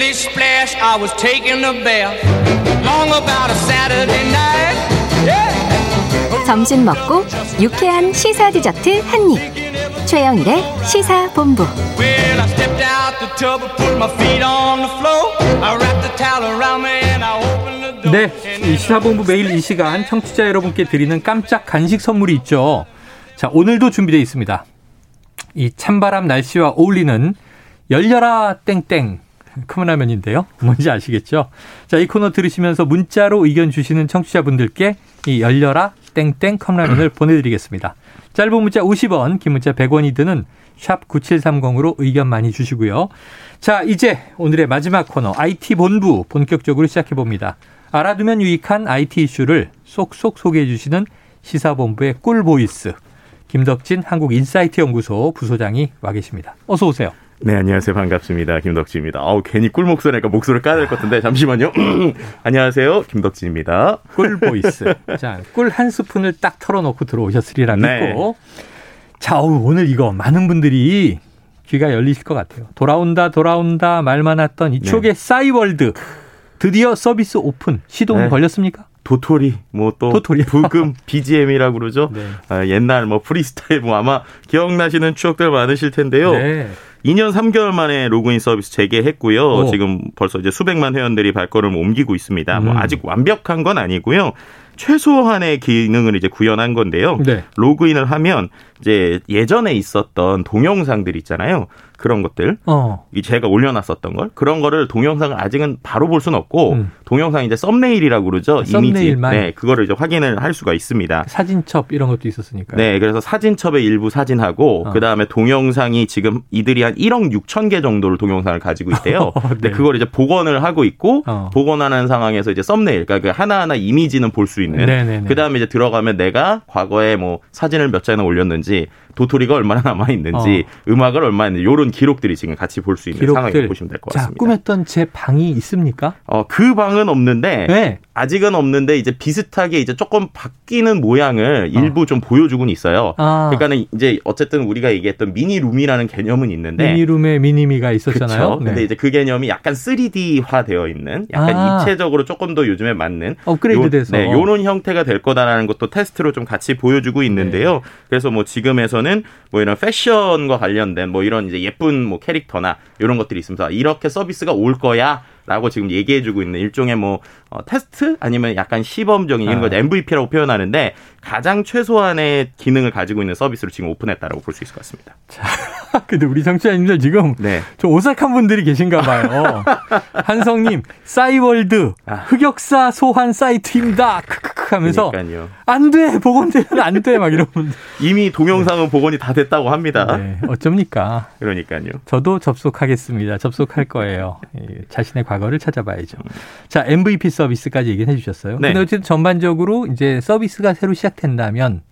Splish splash, I was taking a bath. Long about a Saturday night. Yeah. 점심 먹고 유쾌한 시사 디저트 한 입. 최영일의 시사 본부. Well, I stepped out the tub and put my feet on the floor. I wrapped the towel around me and I opened the door. 네, 이 시사본부 매일 이 시간 청취자 여러분께 드리는 깜짝 간식 선물이 있죠. 자, 오늘도 준비되어 있습니다. 이 찬바람 날씨와 어울리는 열려라 땡땡 컵라면인데요. 뭔지 아시겠죠? 자, 이 코너 들으시면서 문자로 의견 주시는 청취자분들께 이 열려라 땡땡 컵라면을 보내드리겠습니다. 짧은 문자 50원, 긴 문자 100원이 드는 샵 9730으로 의견 많이 주시고요. 자, 이제 오늘의 마지막 코너 IT 본부 본격적으로 시작해 봅니다. 알아두면 유익한 IT 이슈를 쏙쏙 소개해 주시는 시사본부의 꿀보이스 김덕진 한국인사이트 연구소 부소장이 와 계십니다. 어서 오세요. 네, 안녕하세요. 반갑습니다. 김덕진입니다. 아우, 괜히 꿀 목소리니까 목소리를 까야 될 것 같은데, 잠시만요. 안녕하세요. 김덕진입니다. 꿀 보이스. 자, 꿀 한 스푼을 딱 털어놓고 들어오셨으리라 네. 믿고. 자, 오늘 이거 많은 분들이 귀가 열리실 것 같아요. 돌아온다, 돌아온다 말 많았던 이 추억의 싸이월드. 드디어 서비스 오픈. 시동 네. 걸렸습니까? 도토리, 뭐 또, 도토리. 브금, BGM이라고 그러죠. 네. 아, 옛날 뭐 프리스타일, 뭐 아마 기억나시는 추억들 많으실 텐데요. 네. 2년 3개월 만에 로그인 서비스 재개했고요. 오. 지금 벌써 이제 수백만 회원들이 발걸음을 옮기고 있습니다. 뭐 음. 아직 완벽한 건 아니고요. 최소한의 기능을 이제 구현한 건데요. 네. 로그인을 하면 이제 예전에 있었던 동영상들 있잖아요. 그런 것들. 어. 이 제가 올려놨었던 걸 그런 거를 동영상을 아직은 바로 볼 수는 없고 음. 동영상 이제 썸네일이라고 그러죠 이미지 썸네일만. 네 그거를 이제 확인을 할 수가 있습니다. 사진첩 이런 것도 있었으니까요. 네, 그래서 사진첩의 일부 사진하고 어. 그 다음에 동영상이 지금 이들이 한 1억 6천 개 정도를 동영상을 가지고 있대요. 네. 근데 그걸 이제 복원을 하고 있고 어. 복원하는 상황에서 이제 썸네일, 그러니까 그 하나하나 이미지는 볼 수 있는. 네네네. 그 다음에 이제 들어가면 내가 과거에 뭐 사진을 몇 장이나 올렸는지 도토리가 얼마나 남아 있는지 음악을 얼마나 했는지 이런 기록들이 지금 같이 볼 수 있는 상황이 기록들. 보시면 될것 자, 같습니다. 꾸몄던 제 방이 있습니까? 어, 그 방은 없는데 네. 아직은 없는데 이제 비슷하게 이제 조금 바뀌는 모양을 일부 좀 보여주곤 있어요. 아. 그러니까는 이제 어쨌든 우리가 얘기했던 미니룸이라는 개념은 있는데 미니룸에 미니미가 있었잖아요. 그렇죠. 근데 이제 그 개념이 약간 3D화 되어 있는 약간 아. 입체적으로 조금 더 요즘에 맞는 업그레이드 요- 돼서. 네, 요런 형태가 될 거다라는 것도 테스트로 좀 같이 보여주고 있는데요. 네. 그래서 뭐 지금에서는 뭐 이런 패션과 관련된 뭐 이런 이제 예쁜 뭐 캐릭터나 이런 것들이 있으면서 이렇게 서비스가 올 거야. 라고 지금 얘기해주고 있는 일종의 뭐 어, 테스트 아니면 약간 시범적인 이런 아. 걸 MVP라고 표현하는데 가장 최소한의 기능을 가지고 있는 서비스를 지금 오픈했다라고 볼 수 있을 것 같습니다. 근데 우리 정치자님들 지금 네. 좀 오싹한 분들이 계신가 봐요. 한성님, 싸이월드, 아. 흑역사 소환 사이트입니다. 하면서 그러니까요. 안 돼! 복원되면 안 돼! 막 이런 분들. 이미 동영상은 복원이 다 됐다고 합니다. 네, 어쩝니까? 그러니까요. 저도 접속하겠습니다. 접속할 거예요. 예, 자신의 과거를 찾아봐야죠. 자, MVP 서비스까지 얘기해 주셨어요. 네. 근데 어쨌든 전반적으로 이제 서비스가 새로 시작된다면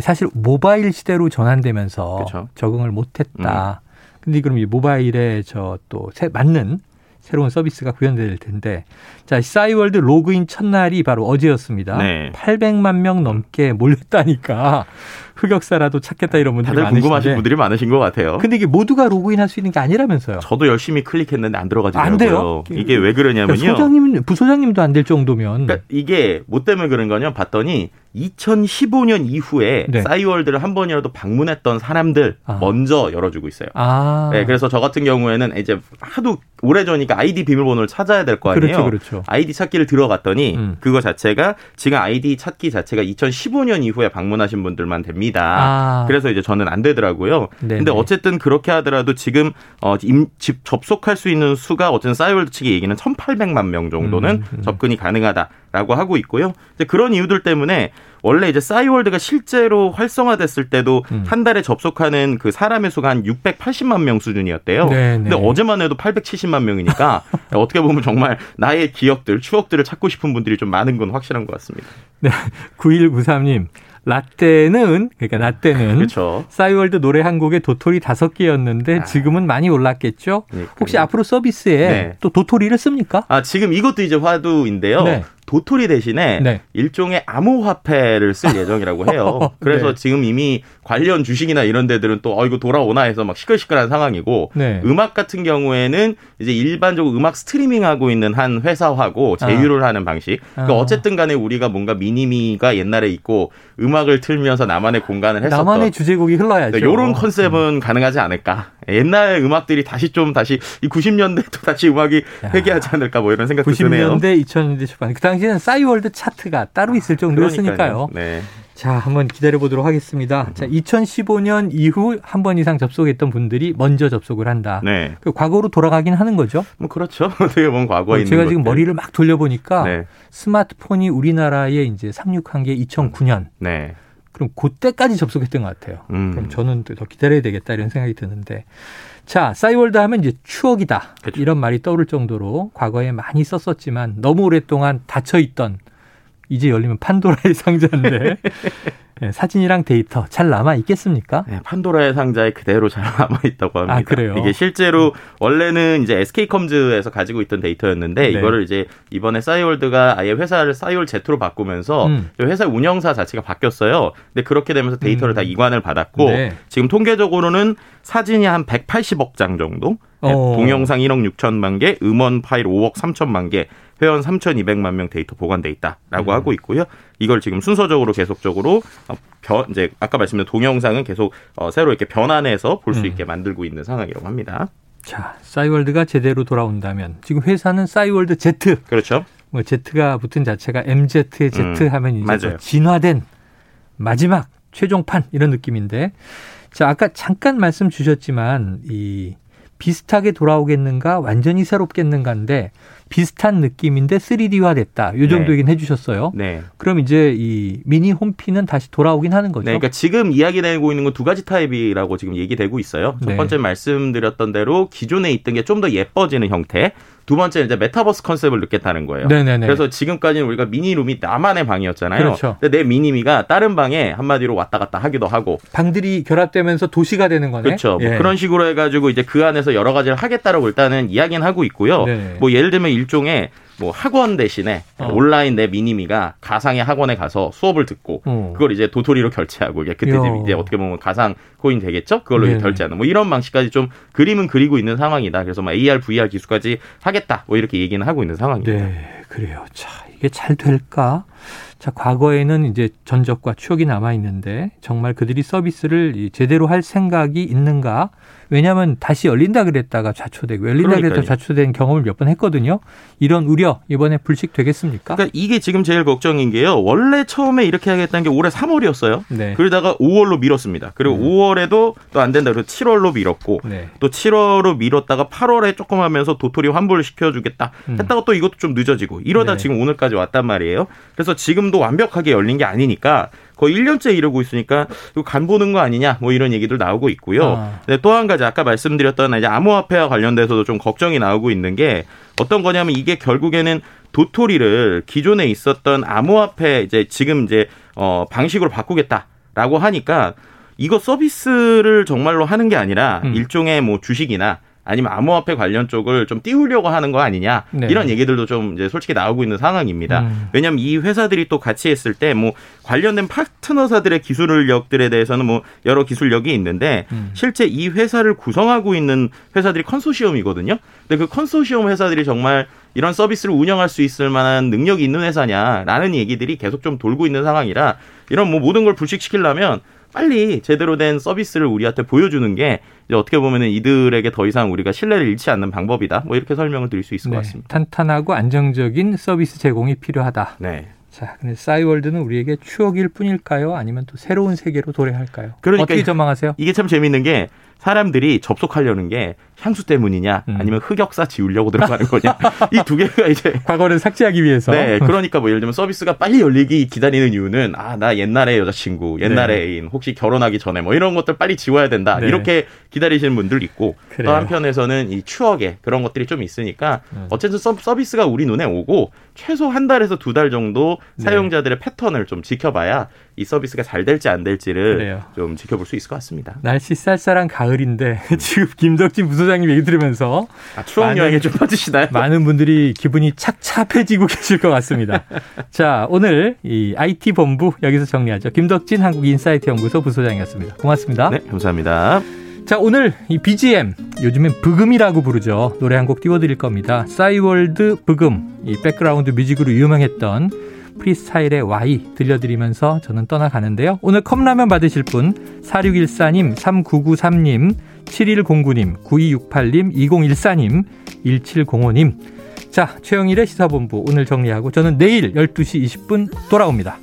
사실 모바일 시대로 전환되면서 그쵸. 음. 적응을 못했다. 근데 그럼 이 모바일에 저 또 맞는 새로운 서비스가 구현될 텐데 자 싸이월드 로그인 첫날이 바로 어제였습니다. 네. 800만 명 넘게 몰렸다니까 흑역사라도 찾겠다 이런 분들이 다들 궁금하신 많으신데 분들이 많으신 것 같아요. 근데 이게 모두가 로그인할 수 있는 게 아니라면서요. 저도 열심히 클릭했는데 안 들어가지고요. 안 돼요? 이게 왜 그러냐면요. 그러니까 소장님, 부소장님도 안 될 정도면 그러니까 이게 뭐 때문에 그런 거냐 봤더니 2015년 이후에 네. 싸이월드를 한 번이라도 방문했던 사람들 아. 먼저 열어주고 있어요. 아, 네, 그래서 저 같은 경우에는 이제 하도 오래전이니까 아이디 비밀번호를 찾아야 될 거 아니에요. 그렇죠, 그렇죠. 아이디 찾기를 들어갔더니 음. 그거 자체가 지금 아이디 찾기 자체가 2015년 이후에 방문하신 분들만 됩니다. 아. 그래서 이제 저는 안 되더라고요. 네네. 근데 어쨌든 그렇게 하더라도 지금 어, 임, 집 접속할 수 있는 수가 어쨌든 싸이월드 측의 얘기는 1,800만 명 정도는 음, 음. 접근이 가능하다 라고 하고 있고요. 이제 그런 이유들 때문에 원래 이제 싸이월드가 실제로 활성화됐을 때도 음. 한 달에 접속하는 그 사람의 수가 한 680만 명 수준이었대요. 네네. 근데 어제만 해도 870만 명이니까 어떻게 보면 정말 나의 기억들, 추억들을 찾고 싶은 분들이 좀 많은 건 확실한 것 같습니다. 네, 9193님. 라떼는 그러니까 라떼는 그렇죠. 싸이월드 노래 한 곡에 도토리 다섯 개였는데 아. 지금은 많이 올랐겠죠? 그러니까요. 혹시 앞으로 서비스에 네. 또 도토리를 씁니까? 아, 지금 이것도 이제 화두인데요. 네. 도토리 대신에 네. 일종의 암호화폐를 쓸 예정이라고 해요. 그래서 네. 지금 이미 관련 주식이나 이런 데들은 또 어 이거 돌아오나 해서 막 시끌시끌한 상황이고 네. 음악 같은 경우에는 이제 일반적으로 음악 스트리밍 하고 있는 한 회사하고 제휴를 하는 방식. 그러니까 아. 어쨌든 간에 우리가 뭔가 미니미가 옛날에 있고 음악을 틀면서 나만의 공간을 했었던 나만의 주제곡이 흘러야죠. 이런 컨셉은 가능하지 않을까. 옛날 음악들이 다시 좀 다시 이 90년대 또 다시 음악이 회귀하지 않을까 뭐 이런 생각도 드네요. 90년대, 2000년대 초반. 그 당시 에는 싸이월드 차트가 따로 있을 정도였으니까요. 네. 자, 한번 기다려 보도록 하겠습니다. 자, 2015년 이후 한 번 이상 접속했던 분들이 먼저 접속을 한다. 네. 그 과거로 돌아가긴 하는 거죠. 뭐 그렇죠. 어떻게 보면 과거에 있는 제가 지금 것들. 머리를 막 돌려보니까 네. 스마트폰이 우리나라에 이제 상륙한 게 2009년. 네. 그럼 그때까지 접속했던 것 같아요. 음. 그럼 저는 더 기다려야 되겠다 이런 생각이 드는데. 자, 싸이월드 하면 이제 추억이다. 그렇죠. 이런 말이 떠오를 정도로 과거에 많이 썼었지만 너무 오랫동안 닫혀 있던 이제 열리면 판도라의 상자인데 예, 사진이랑 데이터 잘 남아 있겠습니까? 네, 판도라의 상자에 그대로 잘 남아 있다고 합니다. 아, 그래요? 이게 실제로 원래는 이제 SK컴즈에서 가지고 있던 데이터였는데 네. 이거를 이제 이번에 싸이월드가 아예 회사를 싸이월드 제트로 바꾸면서 음. 회사 운영사 자체가 바뀌었어요. 근데 그렇게 되면서 데이터를 음. 다 이관을 받았고 네. 지금 통계적으로는 사진이 한 180억 장 정도, 네, 어. 동영상 1억 6천만 개, 음원 파일 5억 3천만 개, 회원 3,200만 명 데이터 보관돼 있다라고 음. 하고 있고요. 이걸 지금 순서적으로 계속적으로 어, 변 이제 아까 말씀드린 동영상은 계속 어, 새로 이렇게 변환해서 볼수 음. 있게 만들고 있는 상황이라고 합니다. 자, 싸이월드가 제대로 돌아온다면 지금 회사는 싸이월드 Z. 그렇죠? 뭐 Z가 붙은 자체가 MZ의 Z 음, 하면 이제 맞아요. 더 진화된 마지막 최종판 이런 느낌인데 자 아까 잠깐 말씀 주셨지만 이 비슷하게 돌아오겠는가 완전히 새롭겠는가인데 비슷한 느낌인데 3D화 됐다 요 정도 네. 얘기는 해주셨어요. 네. 그럼 이제 이 미니 홈피는 다시 돌아오긴 하는 거죠. 네, 그러니까 지금 이야기되고 있는 건 두 가지 타입이라고 지금 얘기되고 있어요. 첫 네. 번째 말씀드렸던 대로 기존에 있던 게 좀 더 예뻐지는 형태. 두 번째는 이제 메타버스 컨셉을 넣겠다는 거예요. 네네네. 그래서 지금까지는 우리가 미니룸이 나만의 방이었잖아요. 그렇죠. 근데 내 미니미가 다른 방에 한마디로 왔다 갔다 하기도 하고. 방들이 결합되면서 도시가 되는 거네. 그렇죠. 뭐 예. 그런 식으로 해가지고 이제 그 안에서 여러 가지를 하겠다라고 일단은 이야기는 하고 있고요. 네. 뭐 예를 들면 일종의 뭐 학원 대신에 어. 온라인 내 미니미가 가상의 학원에 가서 수업을 듣고 어. 그걸 이제 도토리로 결제하고 이게 그때 야. 이제 어떻게 보면 가상 코인 되겠죠? 그걸로 이제 네네. 결제하는 뭐 이런 방식까지 좀 그림은 그리고 있는 상황이다. 그래서 막 AR, VR 기술까지 하겠다. 뭐 이렇게 얘기는 하고 있는 상황입니다. 네, 그래요. 자, 이게 잘 될까? 자, 과거에는 이제 전적과 추억이 남아 있는데 정말 그들이 서비스를 이 제대로 할 생각이 있는가? 왜냐하면 다시 열린다 그랬다가 좌초되고 열린다 그랬다가. 좌초된 경험을 몇 번 했거든요. 이런 우려 이번에 불식 되겠습니까? 그러니까 이게 지금 제일 걱정인 게요. 원래 처음에 이렇게 하겠다는 게 올해 3월이었어요. 네. 그러다가 5월로 미뤘습니다. 그리고 5월에도 또 안 된다. 그래서 7월로 미뤘고 네. 또 7월로 미뤘다가 8월에 조금 하면서 도토리 환불을 시켜주겠다 음. 했다가 또 이것도 좀 늦어지고 이러다 네. 지금 오늘까지 왔단 말이에요. 그래서 지금도 완벽하게 열린 게 아니니까 거의 1년째 이러고 있으니까 이거 간 보는 거 아니냐 뭐 이런 얘기들 나오고 있고요. 아. 근데 또한 가지 아까 말씀드렸던 이제 암호화폐와 관련돼서도 좀 걱정이 나오고 있는 게 어떤 거냐면 이게 결국에는 도토리를 기존에 있었던 암호화폐 이제 지금 이제 어 방식으로 바꾸겠다라고 하니까 이거 서비스를 정말로 하는 게 아니라 음. 일종의 뭐 주식이나 아니면 암호화폐 관련 쪽을 좀 띄우려고 하는 거 아니냐 네. 이런 얘기들도 좀 이제 솔직히 나오고 있는 상황입니다. 음. 왜냐하면 이 회사들이 또 같이 했을 때 뭐 관련된 파트너사들의 기술력들에 대해서는 뭐 여러 기술력이 있는데 음. 실제 이 회사를 구성하고 있는 회사들이 컨소시엄이거든요. 근데 그 컨소시엄 회사들이 정말 이런 서비스를 운영할 수 있을 만한 능력이 있는 회사냐라는 얘기들이 계속 좀 돌고 있는 상황이라 이런 뭐 모든 걸 불식시키려면 빨리 제대로 된 서비스를 우리한테 보여주는 게 이제 어떻게 보면은 이들에게 더 이상 우리가 신뢰를 잃지 않는 방법이다. 뭐 이렇게 설명을 드릴 수 있을 것 네, 같습니다. 탄탄하고 안정적인 서비스 제공이 필요하다. 네. 자, 근데 싸이월드는 우리에게 추억일 뿐일까요? 아니면 또 새로운 세계로 도래할까요? 그러니까 어떻게 이- 전망하세요? 이게 참 재밌는 게 사람들이 접속하려는 게 향수 때문이냐 음. 아니면 흑역사 지우려고 들어가는 거냐 이 두 개가 이제 과거를 삭제하기 위해서. 네 그러니까 뭐 예를 들면 서비스가 빨리 열리기 기다리는 이유는 아 나 옛날에 여자친구 옛날에 네. 애인 혹시 결혼하기 전에 뭐 이런 것들 빨리 지워야 된다 네. 이렇게 기다리시는 분들 있고 그래요. 또 한편에서는 이 추억에 그런 것들이 좀 있으니까 음. 어쨌든 서, 서비스가 우리 눈에 오고 최소 한 달에서 두 달 정도 네. 사용자들의 패턴을 좀 지켜봐야 이 서비스가 잘 될지 안 될지를 그래요. 좀 지켜볼 수 있을 것 같습니다. 날씨 쌀쌀한 가을인데 지금 김덕진 부소장님 얘기 들으면서 아, 추억 여행에 좀 빠지시나요? 많은 분들이 기분이 착잡해지고 계실 것 같습니다. 자, 오늘 이 IT 본부 여기서 정리하죠. 김덕진 한국인사이트 연구소 부소장이었습니다. 고맙습니다. 네, 감사합니다. 자, 오늘 이 BGM, 요즘엔 브금이라고 부르죠. 노래 한 곡 띄워드릴 겁니다. 싸이월드 브금, 이 background music으로 유명했던 프리스타일의 Y 들려드리면서 저는 떠나가는데요. 오늘 컵라면 받으실 분, 4614님, 3993님, 7109님, 9268님, 2014님, 1705님. 자, 최영일의 시사본부 오늘 정리하고 저는 내일 12시 20분 돌아옵니다.